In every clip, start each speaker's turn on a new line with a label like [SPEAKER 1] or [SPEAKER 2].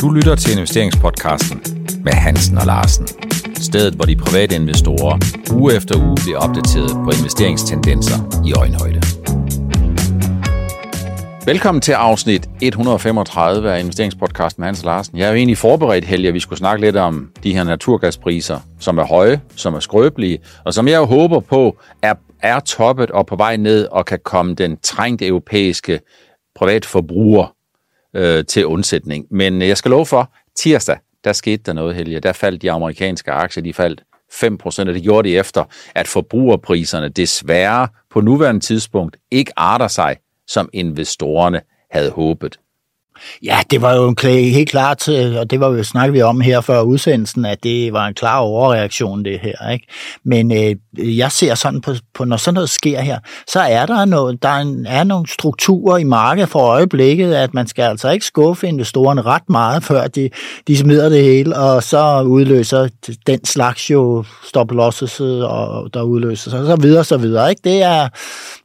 [SPEAKER 1] Du lytter til investeringspodcasten med Hansen og Larsen. Stedet, hvor de private investorer uge efter uge bliver opdateret på investeringstendenser i øjenhøjde. Velkommen til afsnit 135 af investeringspodcasten med Hans og Larsen. Jeg er jo egentlig forberedt, Helge, at vi skulle snakke lidt om de her naturgaspriser, som er høje, som er skrøbelige, og som jeg jo håber på er, er toppet og på vej ned og kan komme den trængte europæiske privatforbruger øh, til undsætning. Men øh, jeg skal love for, tirsdag, der skete der noget, Helge. Der faldt de amerikanske aktier, de faldt 5%, og det gjorde de efter, at forbrugerpriserne desværre på nuværende tidspunkt ikke arter sig, som investorerne havde håbet.
[SPEAKER 2] Ja, det var jo en klæ, helt klart, øh, og det var jo snakket vi om her før udsendelsen, at det var en klar overreaktion, det her. Ikke? Men øh, jeg ser sådan på, på, når sådan noget sker her, så er der, noget, der er, en, er nogle strukturer i markedet for øjeblikket, at man skal altså ikke skuffe investorerne ret meget, før de, de smider det hele, og så udløser den slags jo stop losses, og der udløser sig, og så videre, så videre. Ikke? Det, er,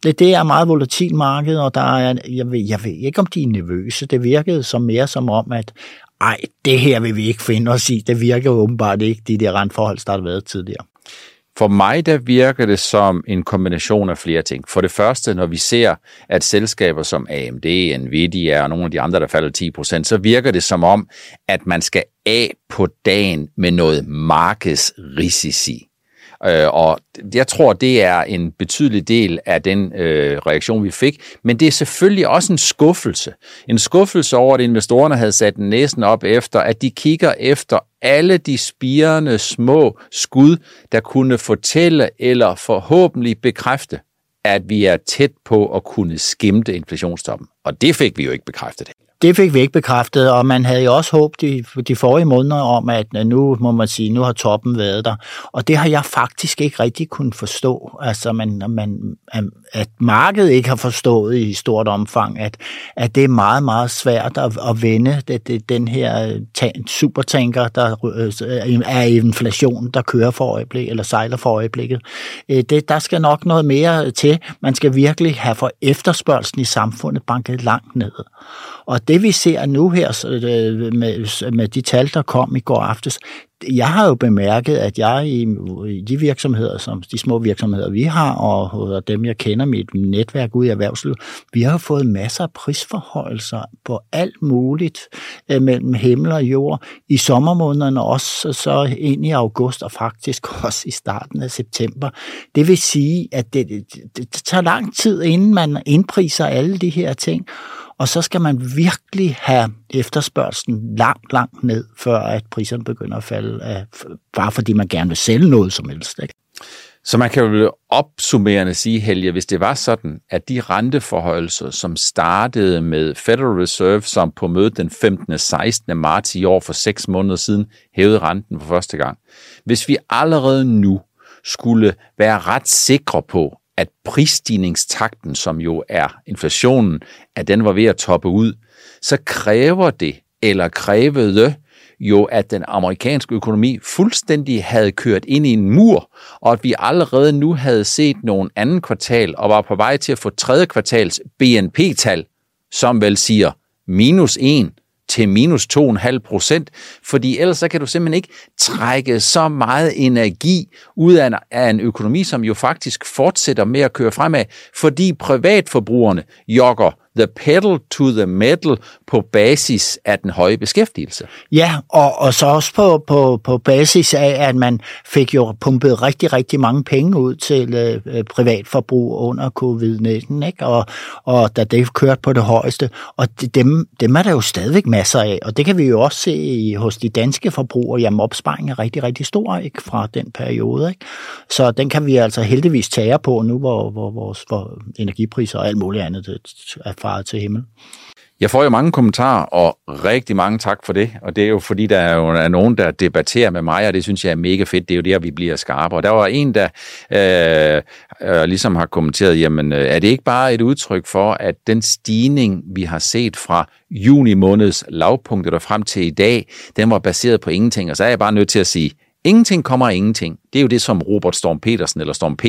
[SPEAKER 2] det, det er meget volatil marked, og der er, jeg, ved, jeg ved ikke, om de er nervøse. Det virker virkede som mere som om, at ej, det her vil vi ikke finde os i. Det virker åbenbart ikke, de der rentforhold, der har været tidligere.
[SPEAKER 1] For mig der virker det som en kombination af flere ting. For det første, når vi ser, at selskaber som AMD, Nvidia og nogle af de andre, der falder 10%, så virker det som om, at man skal af på dagen med noget markedsrisici. Øh, og jeg tror, det er en betydelig del af den øh, reaktion, vi fik. Men det er selvfølgelig også en skuffelse. En skuffelse over, at investorerne havde sat næsen op efter, at de kigger efter alle de spirende små skud, der kunne fortælle eller forhåbentlig bekræfte, at vi er tæt på at kunne skimte inflationstoppen. Og det fik vi jo ikke bekræftet.
[SPEAKER 2] Det fik vi ikke bekræftet, og man havde jo også håbet de, de forrige måneder om, at øh, nu må man sige, nu har toppen været der. Og det har jeg faktisk ikke rigtig kunnet forstå. Altså, man, man, at markedet ikke har forstået i stort omfang, at, at det er meget, meget svært at, at vende det, det, den her øh, supertanker, der øh, er inflation, der kører for øjeblikket, eller sejler for øjeblikket. Det, der skal nok noget mere til. Man skal virkelig have for efterspørgselen i samfundet banket langt ned. Og det vi ser nu her øh, med, med de tal, der kom i går aftes, jeg har jo bemærket, at jeg i, i de virksomheder, som de små virksomheder, vi har, og, og dem, jeg kender, mit netværk ud i erhvervslivet, vi har fået masser af prisforholdelser på alt muligt øh, mellem himmel og jord i sommermånederne, også så ind i august, og faktisk også i starten af september. Det vil sige, at det, det, det tager lang tid, inden man indpriser alle de her ting, og så skal man virkelig have efterspørgselen langt, langt ned, før at priserne begynder at falde, af, bare fordi man gerne vil sælge noget som helst. Ikke?
[SPEAKER 1] Så man kan jo opsummerende sige, Helge, hvis det var sådan, at de renteforhøjelser, som startede med Federal Reserve, som på mødet den 15. og 16. marts i år for seks måneder siden hævede renten for første gang. Hvis vi allerede nu skulle være ret sikre på, at prisstigningstakten, som jo er inflationen, at den var ved at toppe ud, så kræver det, eller krævede jo, at den amerikanske økonomi fuldstændig havde kørt ind i en mur, og at vi allerede nu havde set nogen anden kvartal, og var på vej til at få tredje kvartals BNP-tal, som vel siger minus 1, til minus 2,5 procent, fordi ellers så kan du simpelthen ikke trække så meget energi ud af en, af en økonomi, som jo faktisk fortsætter med at køre fremad, fordi privatforbrugerne jogger the pedal to the metal på basis af den høje beskæftigelse.
[SPEAKER 2] Ja, og, og så også på, på, på basis af, at man fik jo pumpet rigtig, rigtig mange penge ud til øh, privatforbrug under covid-19, ikke? Og, og da det kørte på det højeste. Og dem, dem er der jo stadigvæk masser af, og det kan vi jo også se hos de danske forbrugere. Jamen, opsparingen er rigtig, rigtig stor ikke? fra den periode. Ikke? Så den kan vi altså heldigvis tage på nu, hvor, hvor vores hvor energipriser og alt muligt andet er faret til himmel.
[SPEAKER 1] Jeg får jo mange kommentarer, og rigtig mange tak for det. Og det er jo fordi, der er jo er nogen, der debatterer med mig, og det synes jeg er mega fedt. Det er jo der, vi bliver skarpe. Og der var en, der øh, øh, ligesom har kommenteret, jamen øh, er det ikke bare et udtryk for, at den stigning, vi har set fra juni måneds lavpunkter og frem til i dag, den var baseret på ingenting. Og så er jeg bare nødt til at sige, Ingenting kommer af ingenting. Det er jo det, som Robert Storm Petersen eller Storm P.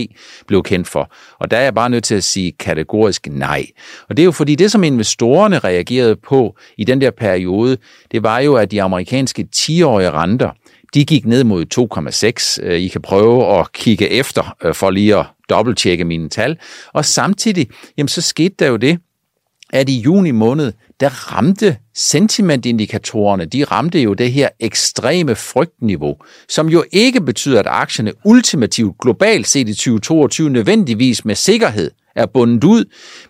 [SPEAKER 1] blev kendt for. Og der er jeg bare nødt til at sige kategorisk nej. Og det er jo fordi, det som investorerne reagerede på i den der periode, det var jo, at de amerikanske 10-årige renter, de gik ned mod 2,6. Øh, I kan prøve at kigge efter øh, for lige at dobbelttjekke mine tal. Og samtidig, jamen så skete der jo det, at i juni måned, der ramte sentimentindikatorerne, de ramte jo det her ekstreme frygtniveau, som jo ikke betyder, at aktierne ultimativt globalt set i 2022 nødvendigvis med sikkerhed er bundet ud.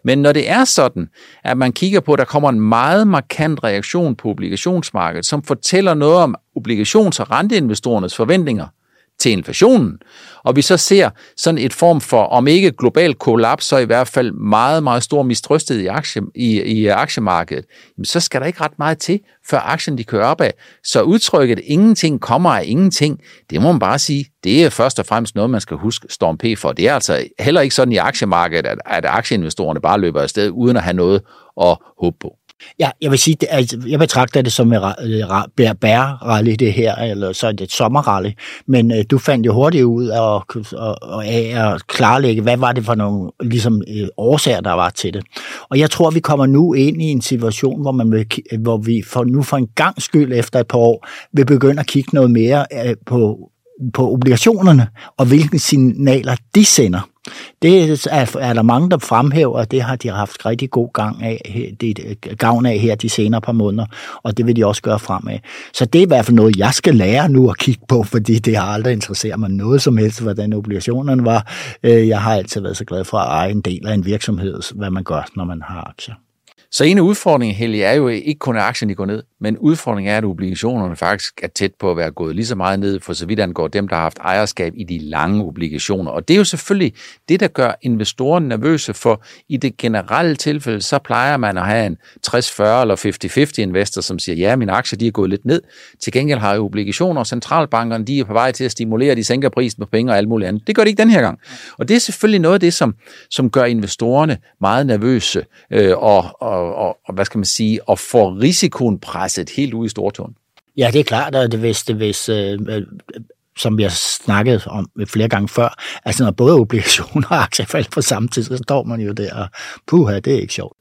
[SPEAKER 1] Men når det er sådan, at man kigger på, at der kommer en meget markant reaktion på obligationsmarkedet, som fortæller noget om obligations- og renteinvestorernes forventninger, til inflationen, og vi så ser sådan et form for, om ikke global kollaps, så i hvert fald meget, meget stor mistrøstighed i, aktie, i, i aktiemarkedet, så skal der ikke ret meget til, før aktien de kører opad. Så udtrykket, ingenting kommer af ingenting, det må man bare sige, det er først og fremmest noget, man skal huske Storm P for. Det er altså heller ikke sådan i aktiemarkedet, at, at aktieinvestorerne bare løber afsted, uden at have noget at håbe på.
[SPEAKER 2] Ja, jeg vil sige, at altså, jeg betragter det som et øh, bærerally det her, eller så et sommerrally, men øh, du fandt jo hurtigt ud af, og, og, af at klarlægge, hvad var det for nogle ligesom, øh, årsager, der var til det. Og jeg tror, vi kommer nu ind i en situation, hvor, man vil, hvor vi for, nu for en gang skyld efter et par år vil begynde at kigge noget mere øh, på på obligationerne, og hvilke signaler de sender. Det er, er der mange, der fremhæver, og det har de haft rigtig god gang af, det, gavn af her de senere par måneder, og det vil de også gøre fremad. Så det er i hvert fald noget, jeg skal lære nu at kigge på, fordi det har aldrig interesseret mig noget som helst, hvordan obligationerne var. Øh, jeg har altid været så glad for at eje en del af en virksomhed, hvad man gør, når man har aktier.
[SPEAKER 1] Så en af udfordringerne, Helge, er jo ikke kun, at aktierne går ned, men udfordringen er, at obligationerne faktisk er tæt på at være gået lige så meget ned, for så vidt angår dem, der har haft ejerskab i de lange obligationer. Og det er jo selvfølgelig det, der gør investorerne nervøse, for i det generelle tilfælde, så plejer man at have en 60-40 eller 50-50 investor, som siger, ja, mine aktier de er gået lidt ned. Til gengæld har jo obligationer, og centralbankerne de er på vej til at stimulere, de sænker prisen på penge og alt muligt andet. Det gør de ikke den her gang. Og det er selvfølgelig noget af det, som, som gør investorerne meget nervøse, øh, og, og, og, og, hvad skal man sige, og får risikoen presset helt ud i stortåen.
[SPEAKER 2] Ja, det er klart, at det, hvis, det, hvis øh, øh, som vi har snakket om flere gange før, altså når både obligationer og aktier falder på samme tid, så står man jo der og puha, det er ikke sjovt.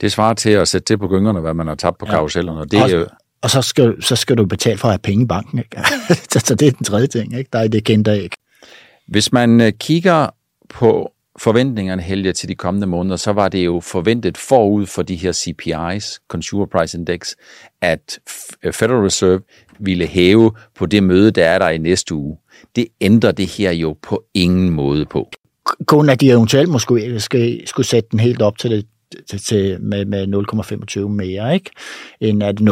[SPEAKER 1] Det svarer til at sætte til på gyngerne, hvad man har tabt på ja. karusellerne. Det er jo...
[SPEAKER 2] Og så skal, så skal du betale for at have penge i banken. Ikke? så det er den tredje ting, ikke? der er det kendte ikke.
[SPEAKER 1] Hvis man øh, kigger på forventningerne, Helge, til de kommende måneder, så var det jo forventet forud for de her CPI's, Consumer Price Index, at Federal Reserve ville hæve på det møde, der er der i næste uge. Det ændrer det her jo på ingen måde på.
[SPEAKER 2] Kun at de eventuelt måske skal, skulle sætte den helt op til det til, til, med, med 0,25 mere, ikke? end at 0,75,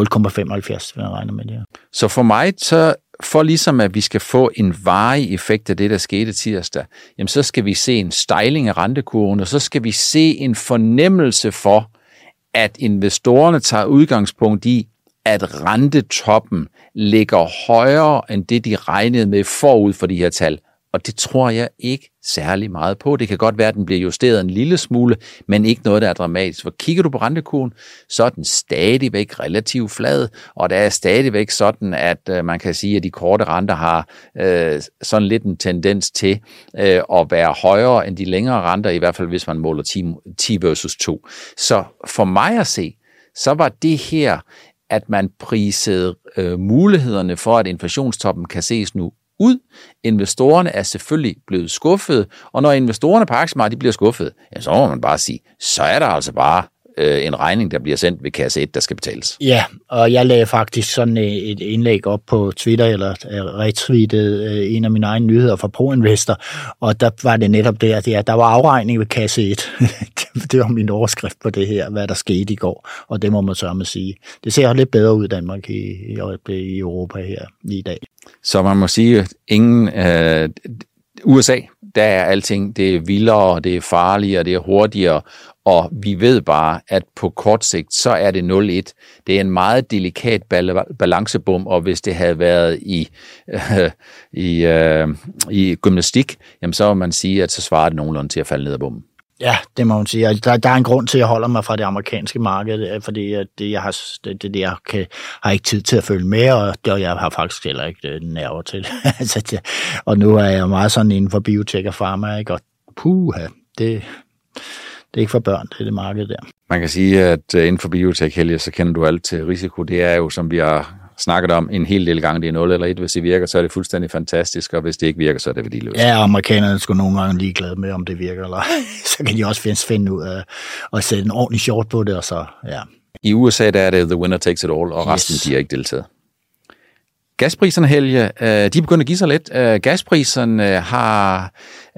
[SPEAKER 2] vil jeg regne med det.
[SPEAKER 1] Så for mig, så for ligesom at vi skal få en varig effekt af det, der skete tirsdag, jamen så skal vi se en stejling af rentekurven, og så skal vi se en fornemmelse for, at investorerne tager udgangspunkt i, at rentetoppen ligger højere end det, de regnede med forud for de her tal. Og det tror jeg ikke særlig meget på. Det kan godt være, at den bliver justeret en lille smule, men ikke noget, der er dramatisk. For kigger du på rentekurven, så er den stadigvæk relativt flad, og der er stadigvæk sådan, at øh, man kan sige, at de korte renter har øh, sådan lidt en tendens til øh, at være højere end de længere renter, i hvert fald hvis man måler 10, 10 versus 2. Så for mig at se, så var det her at man prisede øh, mulighederne for, at inflationstoppen kan ses nu ud. Investorerne er selvfølgelig blevet skuffet, og når investorerne på aktiemarkedet bliver skuffet, ja, så må man bare sige, så er der altså bare øh, en regning, der bliver sendt ved kasse 1, der skal betales.
[SPEAKER 2] Ja, og jeg lagde faktisk sådan et indlæg op på Twitter, eller øh, retweetet øh, en af mine egne nyheder fra ProInvestor, og der var det netop der, det, der var afregning ved kasse 1. det var min overskrift på det her, hvad der skete i går, og det må man så med sige. Det ser lidt bedre ud i Danmark i, i, i Europa her i dag.
[SPEAKER 1] Så man må sige, at ingen... Øh, USA, der er alting, det er vildere, det er farligere, det er hurtigere, og vi ved bare, at på kort sigt, så er det 0-1. Det er en meget delikat balancebom, og hvis det havde været i, øh, i, øh, i gymnastik, jamen så må man sige, at så svarer det nogenlunde til at falde ned ad bommen.
[SPEAKER 2] Ja, det må man sige. Der, der er en grund til, at jeg holder mig fra det amerikanske marked, øh, fordi øh, det, jeg har, det, det, jeg kan, har ikke tid til at følge med, og det, og jeg har faktisk heller ikke øh, nerver til altså, det. og nu er jeg meget sådan inden for biotek og pharma, ikke? og puha, det, det er ikke for børn, det er det marked der.
[SPEAKER 1] Man kan sige, at inden for biotek, Helge, så kender du alt til risiko. Det er jo, som vi har snakket om en hel del gange, det er 0 eller 1. Hvis det virker, så er det fuldstændig fantastisk, og hvis det ikke virker, så er det værdiløst.
[SPEAKER 2] Ja, amerikanerne skulle nogle gange lige glade med, om det virker, eller så kan de også finde, ud af at sætte en ordentlig short på det, og så, ja.
[SPEAKER 1] I USA der er det the winner takes it all, og resten yes. de har ikke deltaget. Gaspriserne, Helge, øh, de begynder at give sig lidt. Øh, gaspriserne har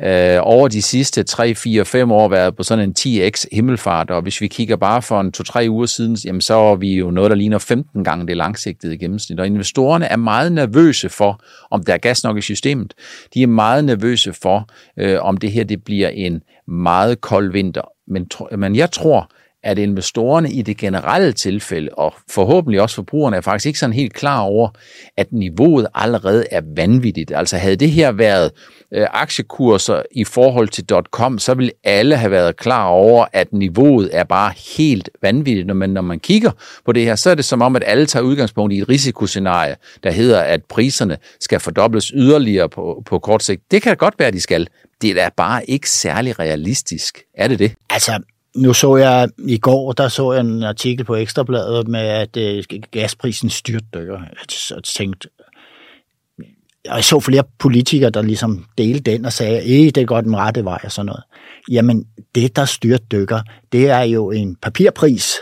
[SPEAKER 1] øh, over de sidste 3, 4, 5 år været på sådan en 10x himmelfart, og hvis vi kigger bare for en 2-3 uger siden, jamen så er vi jo noget, der ligner 15 gange det langsigtede gennemsnit. Og investorerne er meget nervøse for, om der er gas nok i systemet. De er meget nervøse for, øh, om det her det bliver en meget kold vinter. Men, men jeg tror, at investorerne i det generelle tilfælde, og forhåbentlig også forbrugerne, er faktisk ikke sådan helt klar over, at niveauet allerede er vanvittigt. Altså havde det her været øh, aktiekurser i forhold til .com, så ville alle have været klar over, at niveauet er bare helt vanvittigt. Men når man kigger på det her, så er det som om, at alle tager udgangspunkt i et risikoscenarie, der hedder, at priserne skal fordobles yderligere på, på kort sigt. Det kan godt være, at de skal. Det er bare ikke særlig realistisk. Er det det?
[SPEAKER 2] Altså, nu så jeg i går, der så jeg en artikel på Ekstrabladet med, at øh, gasprisen styrtdykker. Jeg tænkte, jeg så flere politikere, der ligesom delte den og sagde, at det går den rette vej og sådan noget. Jamen, det der styrtdykker, det er jo en papirpris,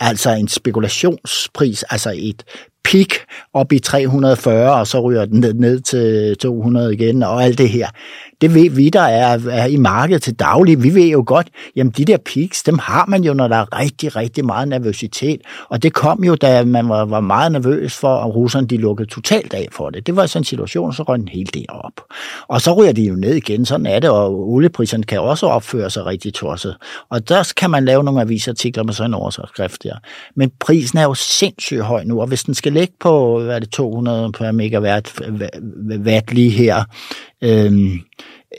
[SPEAKER 2] altså en spekulationspris, altså et peak op i 340, og så ryger den ned, ned til 200 igen, og alt det her. Det ved vi, der er, er i markedet til daglig. Vi ved jo godt, jamen de der peaks, dem har man jo, når der er rigtig, rigtig meget nervøsitet. Og det kom jo, da man var, var meget nervøs for, at russerne de lukkede totalt af for det. Det var sådan en situation, så røg den helt del op. Og så ryger de jo ned igen, sådan er det, og oliepriserne kan også opføre sig rigtig tosset. Og der kan man lave nogle avisartikler med sådan en overskrift der. Men prisen er jo sindssygt høj nu, og hvis den skal ligge på, hvad er det, 200 per megawatt watt lige her, øh,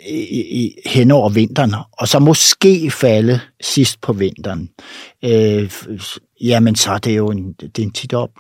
[SPEAKER 2] i, hen over vinteren, og så måske falde sidst på vinteren, øh, jamen så er det jo en, det er en tit op.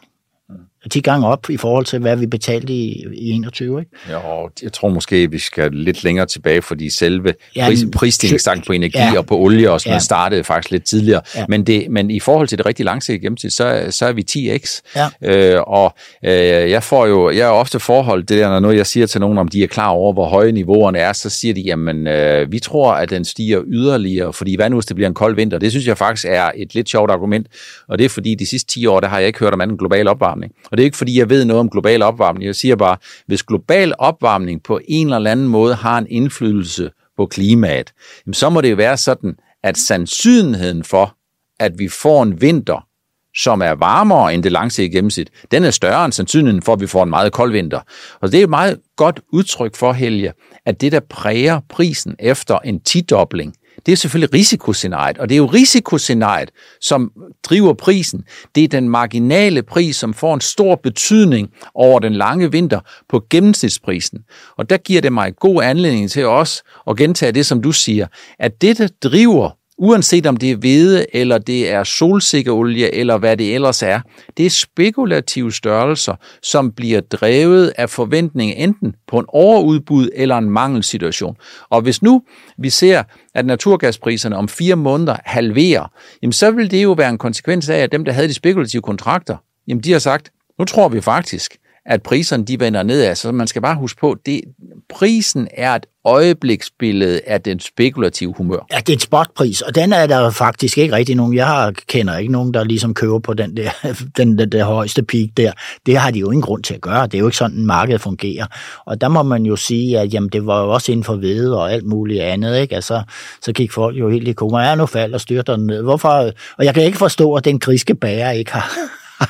[SPEAKER 2] 10 gange op i forhold til, hvad vi betalte i, i 21, ikke?
[SPEAKER 1] Ja, og jeg tror måske, vi skal lidt længere tilbage, fordi selve ja, pris, prisstigningstanken på energi ja, og på olie og sådan ja. noget startede faktisk lidt tidligere. Ja. Men, det, men i forhold til det rigtig langsigtede gennemsnit, så, så er vi 10x. Ja. Øh, og øh, jeg får jo, jeg er ofte forhold det der, når jeg siger til nogen, om de er klar over, hvor høje niveauerne er, så siger de, jamen, øh, vi tror, at den stiger yderligere, fordi hvad nu, hvis det bliver en kold vinter? Det synes jeg faktisk er et lidt sjovt argument, og det er fordi, de sidste 10 år, der har jeg ikke hørt om anden global opvarmning. Og det er ikke fordi, jeg ved noget om global opvarmning. Jeg siger bare, hvis global opvarmning på en eller anden måde har en indflydelse på klimaet, så må det jo være sådan, at sandsynligheden for, at vi får en vinter, som er varmere end det langsigtede gennemsnit, den er større end sandsynligheden for, at vi får en meget kold vinter. Og det er et meget godt udtryk for, Helge, at det, der præger prisen efter en tidobling, det er selvfølgelig risikoscenariet, og det er jo risikoscenariet, som driver prisen. Det er den marginale pris, som får en stor betydning over den lange vinter på gennemsnitsprisen. Og der giver det mig god anledning til også at gentage det, som du siger, at det, der driver uanset om det er hvede, eller det er solsikkeolie, eller hvad det ellers er, det er spekulative størrelser, som bliver drevet af forventning enten på en overudbud eller en mangelsituation. Og hvis nu vi ser, at naturgaspriserne om fire måneder halverer, jamen så vil det jo være en konsekvens af, at dem, der havde de spekulative kontrakter, jamen de har sagt, nu tror vi faktisk, at priserne de vender nedad. Så man skal bare huske på, at prisen er et øjebliksbillede af den spekulative humør.
[SPEAKER 2] Ja, det er en spotpris, og den er der faktisk ikke rigtig nogen. Jeg har, kender ikke nogen, der ligesom køber på den der, den, den der højeste peak der. Det har de jo ingen grund til at gøre. Det er jo ikke sådan, markedet fungerer. Og der må man jo sige, at jamen, det var jo også inden for hvede og alt muligt andet. Ikke? Altså, så gik folk jo helt i koma. Ja, nu falder styrter den ned. Hvorfor? Og jeg kan ikke forstå, at den griske bager ikke har,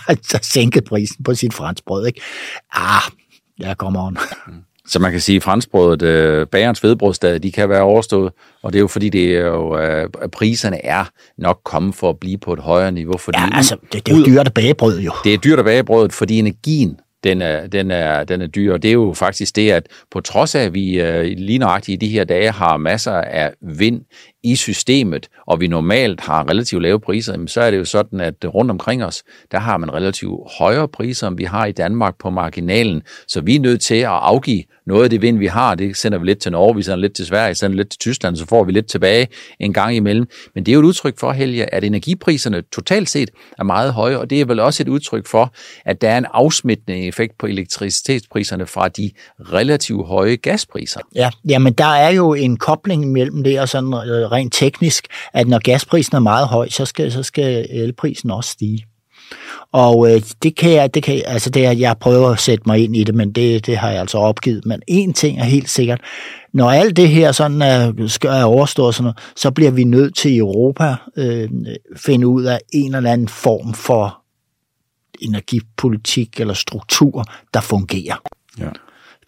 [SPEAKER 2] har sænket prisen på sit franskbrød. Ikke? Ah, ja, kommer on.
[SPEAKER 1] Så man kan sige, at franskbrødet, øh, bagerens fedbrødsdag, de kan være overstået, og det er jo fordi, det er jo, øh, priserne er nok kommet for at blive på et højere niveau. Fordi
[SPEAKER 2] ja, altså, det, det er jo dyrt at bage brød jo.
[SPEAKER 1] Det er dyrt at bage brødet, fordi energien, den er, den, er, den er dyr. Og det er jo faktisk det, at på trods af, at vi øh, lige nøjagtigt i de her dage har masser af vind i systemet, og vi normalt har relativt lave priser, så er det jo sådan, at rundt omkring os, der har man relativt højere priser, end vi har i Danmark på marginalen. Så vi er nødt til at afgive noget af det vind, vi har, det sender vi lidt til Norge, vi sender lidt til Sverige, sender lidt til Tyskland, så får vi lidt tilbage en gang imellem. Men det er jo et udtryk for, Helge, at energipriserne totalt set er meget høje, og det er vel også et udtryk for, at der er en afsmittende effekt på elektricitetspriserne fra de relativt høje gaspriser.
[SPEAKER 2] Ja, jamen der er jo en kobling mellem det og sådan øh, rent teknisk, at når gasprisen er meget høj, så skal, så skal elprisen også stige. Og øh, det kan jeg, det kan, altså det er, jeg prøver at sætte mig ind i det, men det, det har jeg altså opgivet. Men en ting er helt sikkert, når alt det her sådan er, er overstået, sådan noget, så bliver vi nødt til i Europa øh, finde ud af en eller anden form for energipolitik eller struktur, der fungerer. Ja.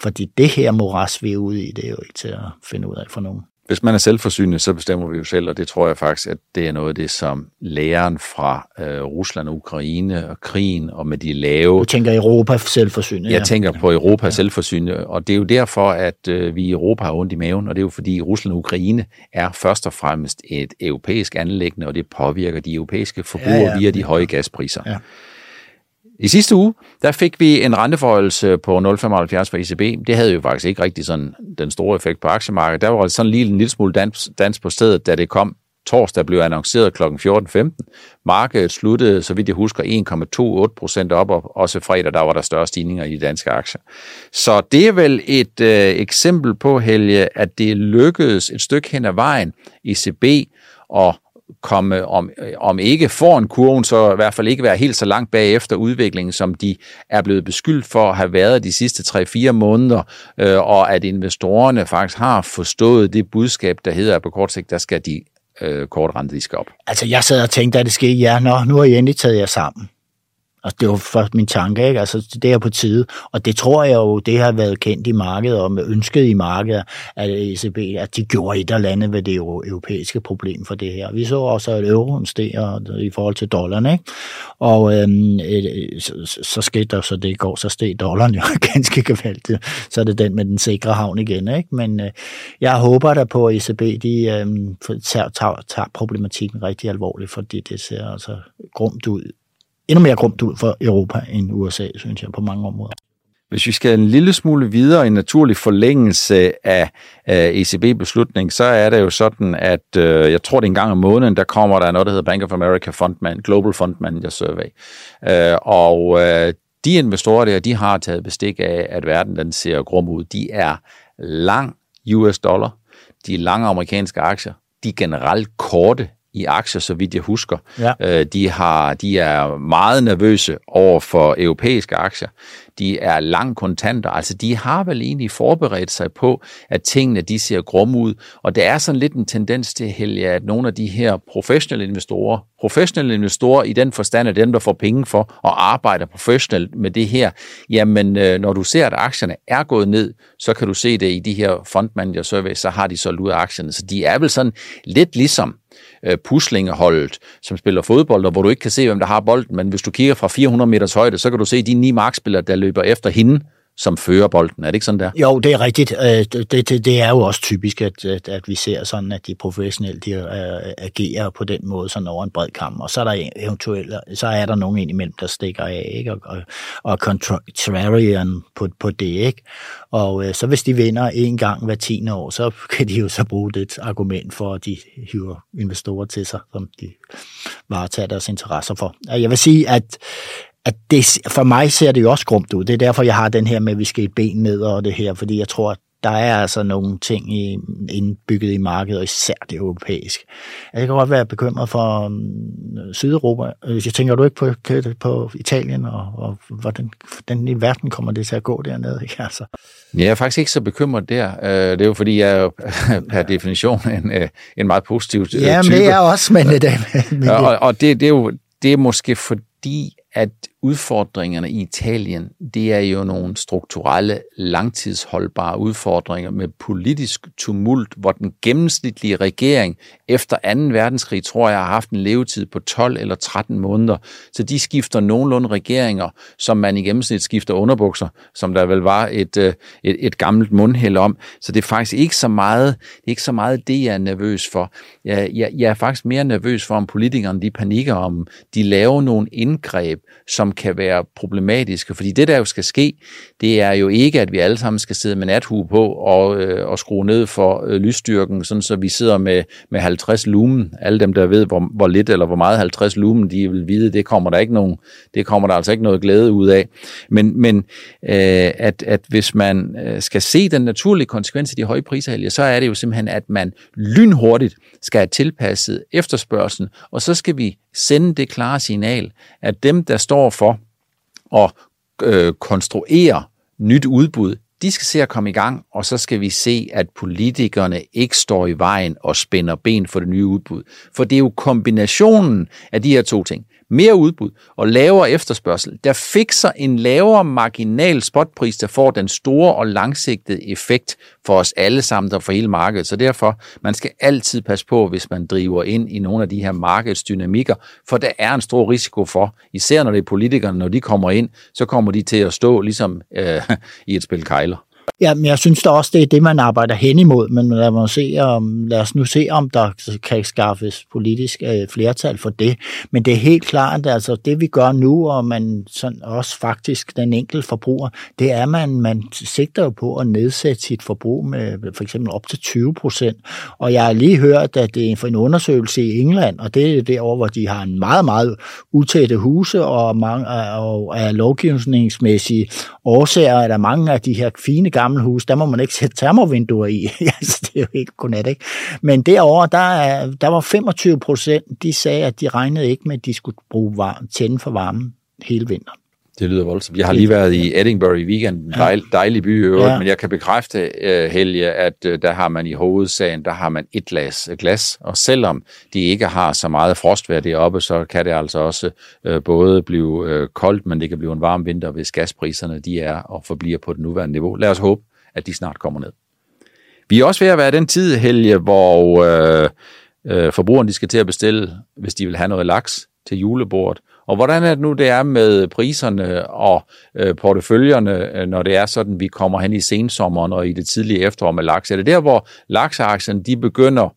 [SPEAKER 2] Fordi det her moras, vi er ude i, det er jo ikke til at finde ud af for nogen
[SPEAKER 1] hvis man er selvforsynende, så bestemmer vi jo selv, og det tror jeg faktisk, at det er noget af det, som læren fra øh, Rusland og Ukraine og krigen og med de lave...
[SPEAKER 2] Du tænker Europa selvforsynende?
[SPEAKER 1] Jeg ja. tænker på Europa ja. selvforsynende, og det er jo derfor, at øh, vi i Europa har ondt i maven, og det er jo fordi Rusland og Ukraine er først og fremmest et europæisk anlæggende, og det påvirker de europæiske forbrugere ja, ja. via de høje gaspriser. Ja. I sidste uge, der fik vi en renteforholdelse på 0,75 for ECB. Det havde jo faktisk ikke rigtig sådan den store effekt på aktiemarkedet. Der var sådan lige en lille smule dans, dans på stedet, da det kom torsdag blev annonceret kl. 14.15. Markedet sluttede, så vidt jeg husker, 1,28 procent op, og også fredag, der var der større stigninger i de danske aktier. Så det er vel et øh, eksempel på, Helge, at det lykkedes et stykke hen ad vejen ECB at komme, om, om ikke foran kurven, så i hvert fald ikke være helt så langt bagefter udviklingen, som de er blevet beskyldt for at have været de sidste 3-4 måneder, øh, og at investorerne faktisk har forstået det budskab, der hedder, at på kort sigt, der skal de øh, kortrente, de skal op.
[SPEAKER 2] Altså, jeg sad og tænkte, at det skete, ja, nå, nu har I endelig taget jer sammen. Og det var først min tanke, ikke? Altså, det er på tide. Og det tror jeg jo, det har været kendt i markedet, og ønsket i markedet, at ECB, at de gjorde et eller andet ved det europæiske problem for det her. Vi så også, at euroen steg i forhold til dollaren, ikke? Og øhm, så, så skete der så det i går, så steg dollaren jo ganske gevaldigt. Så er det den med den sikre havn igen, ikke? Men øh, jeg håber da på, at ECB, de øhm, tager, tager, tager problematikken rigtig alvorligt, fordi det ser altså grumt ud endnu mere grumt ud for Europa end USA, synes jeg, på mange områder.
[SPEAKER 1] Hvis vi skal en lille smule videre i en naturlig forlængelse af, ECB-beslutning, så er det jo sådan, at øh, jeg tror, det er en gang om måneden, der kommer der noget, der hedder Bank of America Fundman, Global Fund Manager Survey. Øh, og øh, de investorer der, de har taget bestik af, at verden den ser grum ud. De er lang US dollar, de er lange amerikanske aktier, de er generelt korte i aktier, så vidt jeg husker. Ja. Øh, de, har, de er meget nervøse over for europæiske aktier. De er lang kontanter, altså de har vel egentlig forberedt sig på, at tingene de ser grum ud, og der er sådan lidt en tendens til, Helge, at nogle af de her professionelle investorer, professionelle investorer i den forstand, at dem, der får penge for at arbejde professionelt med det her, jamen øh, når du ser, at aktierne er gået ned, så kan du se det i de her fondmanager survey, så har de solgt ud af aktierne. Så de er vel sådan lidt ligesom øh, puslingeholdet, som spiller fodbold, og hvor du ikke kan se, hvem der har bolden, men hvis du kigger fra 400 meters højde, så kan du se de ni markspillere, der løber efter hende, som fører bolden. Er det ikke sådan der?
[SPEAKER 2] Jo, det er rigtigt. Øh, det, det, det er jo også typisk, at, at, vi ser sådan, at de professionelle de, uh, agerer på den måde sådan over en bred kamp, og så er der eventuelt, så er der nogen ind imellem, der stikker af, ikke? og, og, og contrarian på, på det. Ikke? Og uh, så hvis de vinder en gang hver tiende år, så kan de jo så bruge det argument for, at de hiver investorer til sig, som de varetager deres interesser for. Jeg vil sige, at at det, for mig ser det jo også grumt ud. Det er derfor, jeg har den her med, at vi skal et ben ned og det her, fordi jeg tror, at der er altså nogle ting i, indbygget i markedet, og især det europæiske. Jeg kan godt være bekymret for um, Sydeuropa. Jeg tænker du ikke på, på Italien, og, og hvordan den i verden kommer det til at gå dernede? Ikke? Altså.
[SPEAKER 1] Ja, jeg er faktisk ikke så bekymret der. Øh, det er jo fordi, jeg er per definition en, øh, en meget positiv
[SPEAKER 2] ja, type. Ja, men det er også, men det,
[SPEAKER 1] men det. Og, og det, det, er jo det er måske fordi, at udfordringerne i Italien, det er jo nogle strukturelle, langtidsholdbare udfordringer med politisk tumult, hvor den gennemsnitlige regering efter 2. verdenskrig, tror jeg, har haft en levetid på 12 eller 13 måneder. Så de skifter nogenlunde regeringer, som man i gennemsnit skifter underbukser, som der vel var et, øh, et, et gammelt mundhæld om. Så det er faktisk ikke så meget, det er ikke så meget det, jeg er nervøs for. Jeg, jeg, jeg er faktisk mere nervøs for, om politikerne de panikker, om de laver nogle indgreb, som kan være problematiske. Fordi det, der jo skal ske, det er jo ikke, at vi alle sammen skal sidde med nathue på og, øh, og skrue ned for øh, lysstyrken, sådan så vi sidder med, med 50 lumen. Alle dem, der ved, hvor, hvor lidt eller hvor meget 50 lumen, de vil vide, det kommer der ikke nogen, det kommer der altså ikke noget glæde ud af. Men, men øh, at, at hvis man øh, skal se den naturlige konsekvens af de høje priser, så er det jo simpelthen, at man lynhurtigt skal have tilpasset efterspørgselen, og så skal vi sende det klare signal, at dem, der står for at øh, konstruere nyt udbud, de skal se at komme i gang, og så skal vi se, at politikerne ikke står i vejen og spænder ben for det nye udbud. For det er jo kombinationen af de her to ting mere udbud og lavere efterspørgsel, der fikser en lavere marginal spotpris, der får den store og langsigtede effekt for os alle sammen og for hele markedet. Så derfor, man skal altid passe på, hvis man driver ind i nogle af de her markedsdynamikker, for der er en stor risiko for, især når det er politikerne, når de kommer ind, så kommer de til at stå ligesom øh, i et spil kejler.
[SPEAKER 2] Ja, men jeg synes da også, det er det, man arbejder hen imod, men lad, mig se, om, lad os nu se, om der kan skaffes politisk øh, flertal for det. Men det er helt klart, altså det vi gør nu, og man sådan også faktisk den enkelte forbruger, det er, at man, man sigter jo på at nedsætte sit forbrug med for eksempel op til 20 procent. Og jeg har lige hørt, at det er for en undersøgelse i England, og det er derovre, hvor de har en meget, meget utætte huse, og, mange, og af lovgivningsmæssige årsager er der mange af de her fine gamle hus, der må man ikke sætte termovinduer i. altså, det er jo helt godnat, ikke? Men derovre, der, der var 25 procent, de sagde, at de regnede ikke med, at de skulle bruge varme, tænde for varmen hele vinteren.
[SPEAKER 1] Det lyder voldsomt. Jeg har lige været i Edinburgh i weekenden, dejl, dejlig by i øvrigt, ja. men jeg kan bekræfte, uh, Helge, at uh, der har man i hovedsagen, der har man et glas glas, og selvom de ikke har så meget frostvær deroppe, så kan det altså også både blive koldt, men det kan blive en varm vinter, hvis gaspriserne de er og forbliver på det nuværende niveau. Lad os håbe, at de snart kommer ned. Vi er også ved at være den tid, Helge, hvor uh, uh, forbrugerne de skal til at bestille, hvis de vil have noget laks til julebordet, og hvordan er det nu, det er med priserne og øh, porteføljerne, øh, når det er sådan, vi kommer hen i sensommeren og i det tidlige efterår med laks? Er det der, hvor lakseaktierne de begynder,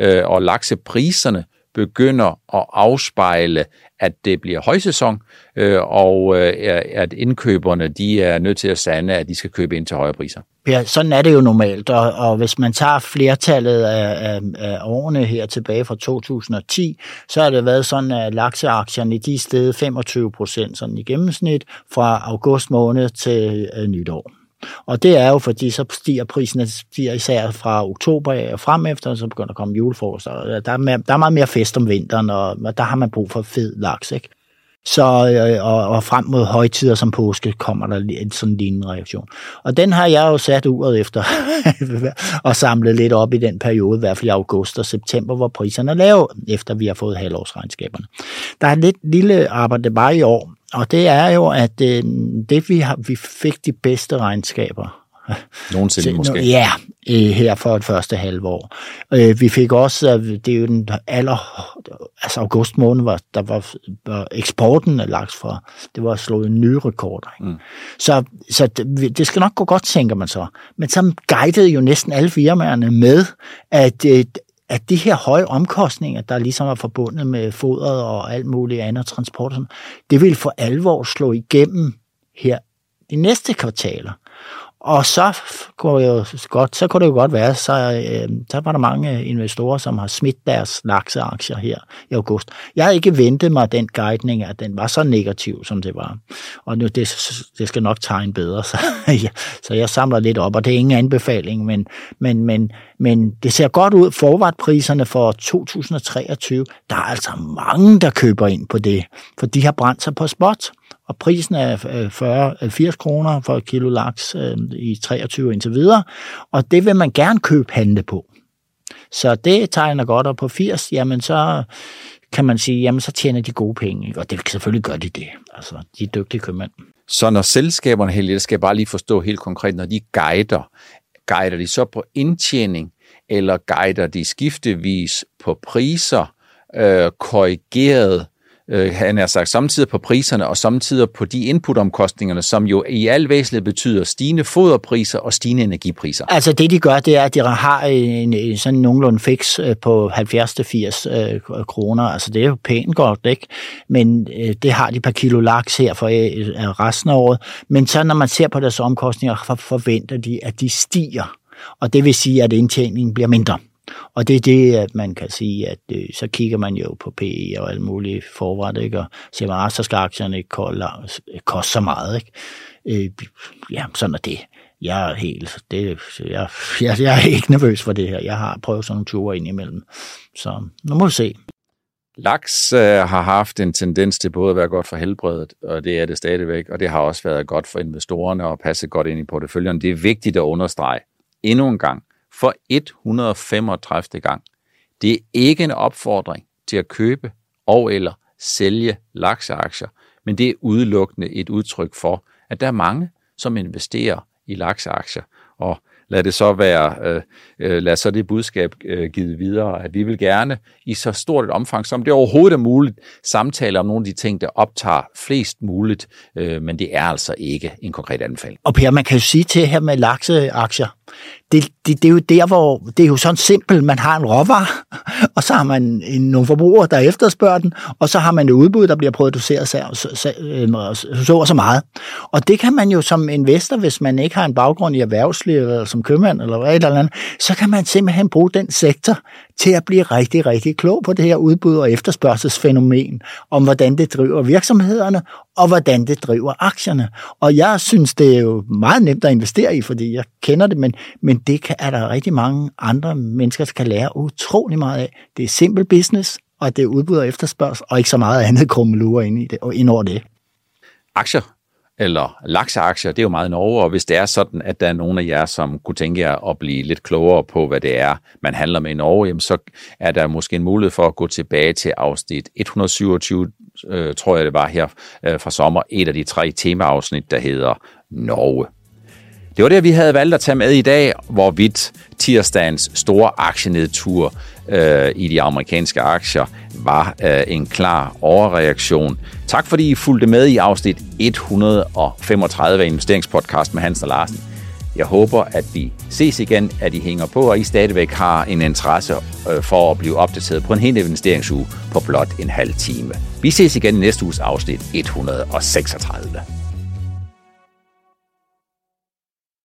[SPEAKER 1] øh, og laksepriserne begynder at afspejle, at det bliver højsæson, øh, og øh, at indkøberne de er nødt til at sande, at de skal købe ind til højere priser.
[SPEAKER 2] Ja, sådan er det jo normalt, og, og hvis man tager flertallet af, af, af årene her tilbage fra 2010, så har det været sådan, at lakseaktierne de er steget 25 procent sådan i gennemsnit fra august måned til øh, nytår. Og det er jo, fordi så stiger prisen stiger især fra oktober og frem efter, så begynder der at komme julefrokost. Der er, mere, der er meget mere fest om vinteren, og der har man brug for fed laks. Ikke? Så, øh, og, og frem mod højtider som påske kommer der en sådan lignende reaktion. Og den har jeg jo sat uret efter og samlet lidt op i den periode, i hvert fald i august og september, hvor priserne er lave, efter vi har fået halvårsregnskaberne. Der er lidt lille arbejde bare i år, og det er jo, at øh, det vi, har, vi fik de bedste regnskaber
[SPEAKER 1] Nogensinde til, måske.
[SPEAKER 2] Ja, øh, her for et første halvår. Øh, vi fik også, det er jo den aller, altså august måned, var, der var, var eksporten af laks fra, det var slået en ny rekord. Mm. Så, så det, det skal nok gå godt, tænker man så. Men så guidede jo næsten alle firmaerne med, at øh, at de her høje omkostninger, der ligesom er forbundet med fodret og alt muligt andet transport, det vil for alvor slå igennem her de næste kvartaler. Og så kunne, jo godt, så kunne det jo godt være, så, øh, så var der mange øh, investorer, som har smidt deres lakseaktier her i august. Jeg havde ikke ventet mig den guidning, at den var så negativ, som det var. Og nu, det, det skal nok tegne bedre, så, ja, så jeg samler lidt op, og det er ingen anbefaling, men, men, men, men det ser godt ud. Forvartpriserne for 2023, der er altså mange, der køber ind på det, for de har brændt sig på spot og prisen er øh, 40, 80 øh, kroner for et kilo laks øh, i 23 indtil videre, og det vil man gerne købe handle på. Så det tegner godt, og på 80, jamen så kan man sige, jamen så tjener de gode penge, ikke? og det selvfølgelig gør de det. Altså, de er dygtige købmænd.
[SPEAKER 1] Så når selskaberne, Helge, det skal jeg bare lige forstå helt konkret, når de guider, guider de så på indtjening, eller guider de skiftevis på priser, øh, korrigeret øh, han har sagt, samtidig på priserne og samtidig på de inputomkostningerne, som jo i al væsentlighed betyder stigende foderpriser og stigende energipriser.
[SPEAKER 2] Altså det de gør, det er, at de har en, sådan nogenlunde fix øh, på 70-80 øh, kroner. Altså det er jo pænt godt, ikke? Men øh, det har de per kilo laks her for øh, øh resten af året. Men så når man ser på deres omkostninger, forventer de, at de stiger. Og det vil sige, at indtjeningen bliver mindre. Og det er det, at man kan sige, at øh, så kigger man jo på PE og alle mulige forret, ikke? og siger, at ah, så skal aktierne ikke øh, koste så meget. Ikke? Øh, ja, sådan er det. Jeg er helt, det, jeg, jeg, jeg er ikke nervøs for det her. Jeg har prøvet sådan nogle ture ind imellem. Så nu må vi se.
[SPEAKER 1] Laks øh, har haft en tendens til både at være godt for helbredet, og det er det stadigvæk, og det har også været godt for investorerne og passe godt ind i porteføljen. Det er vigtigt at understrege endnu en gang, for 135. gang. Det er ikke en opfordring til at købe og eller sælge lakseaktier, men det er udelukkende et udtryk for, at der er mange, som investerer i lakseaktier, og lad det så være, øh, øh lad så det budskab øh, givet videre, at vi vil gerne i så stort et omfang, som det overhovedet er muligt, samtale om nogle af de ting, der optager flest muligt, øh, men det er altså ikke en konkret anbefaling.
[SPEAKER 2] Og Per, man kan jo sige til her med lakseaktier, det, det, det er jo der, hvor det er jo sådan simpelt, man har en råvare, og så har man en, nogle forbrugere, der efterspørger den, og så har man et udbud, der bliver produceret så, så, så, øhm, så, så meget. Og det kan man jo som investor, hvis man ikke har en baggrund i erhvervsliv, eller som købmand, eller hvad eller andet, så kan man simpelthen bruge den sektor til at blive rigtig, rigtig klog på det her udbud og efterspørgselsfænomen, om hvordan det driver virksomhederne, og hvordan det driver aktierne. Og jeg synes, det er jo meget nemt at investere i, fordi jeg kender det, men, men det kan, er der rigtig mange andre mennesker, der kan lære utrolig meget af. Det er simpel business, og det er udbud og efterspørgsel, og ikke så meget andet krummelurer ind, i det, og ind over det.
[SPEAKER 1] Aktier eller lakseaktier, det er jo meget Norge, og hvis det er sådan, at der er nogen af jer, som kunne tænke jer at blive lidt klogere på, hvad det er, man handler med i Norge, jamen så er der måske en mulighed for at gå tilbage til afsnit 127, øh, tror jeg det var her øh, fra sommer, et af de tre temaafsnit, der hedder Norge. Det var det, vi havde valgt at tage med i dag, hvorvidt tirsdagens store aktienedtur øh, i de amerikanske aktier var øh, en klar overreaktion. Tak fordi I fulgte med i afsnit 135 af Investeringspodcast med Hans og Larsen. Jeg håber, at vi ses igen, at I hænger på, og I stadigvæk har en interesse øh, for at blive opdateret på en hel investeringsuge på blot en halv time. Vi ses igen i næste uges afsnit 136.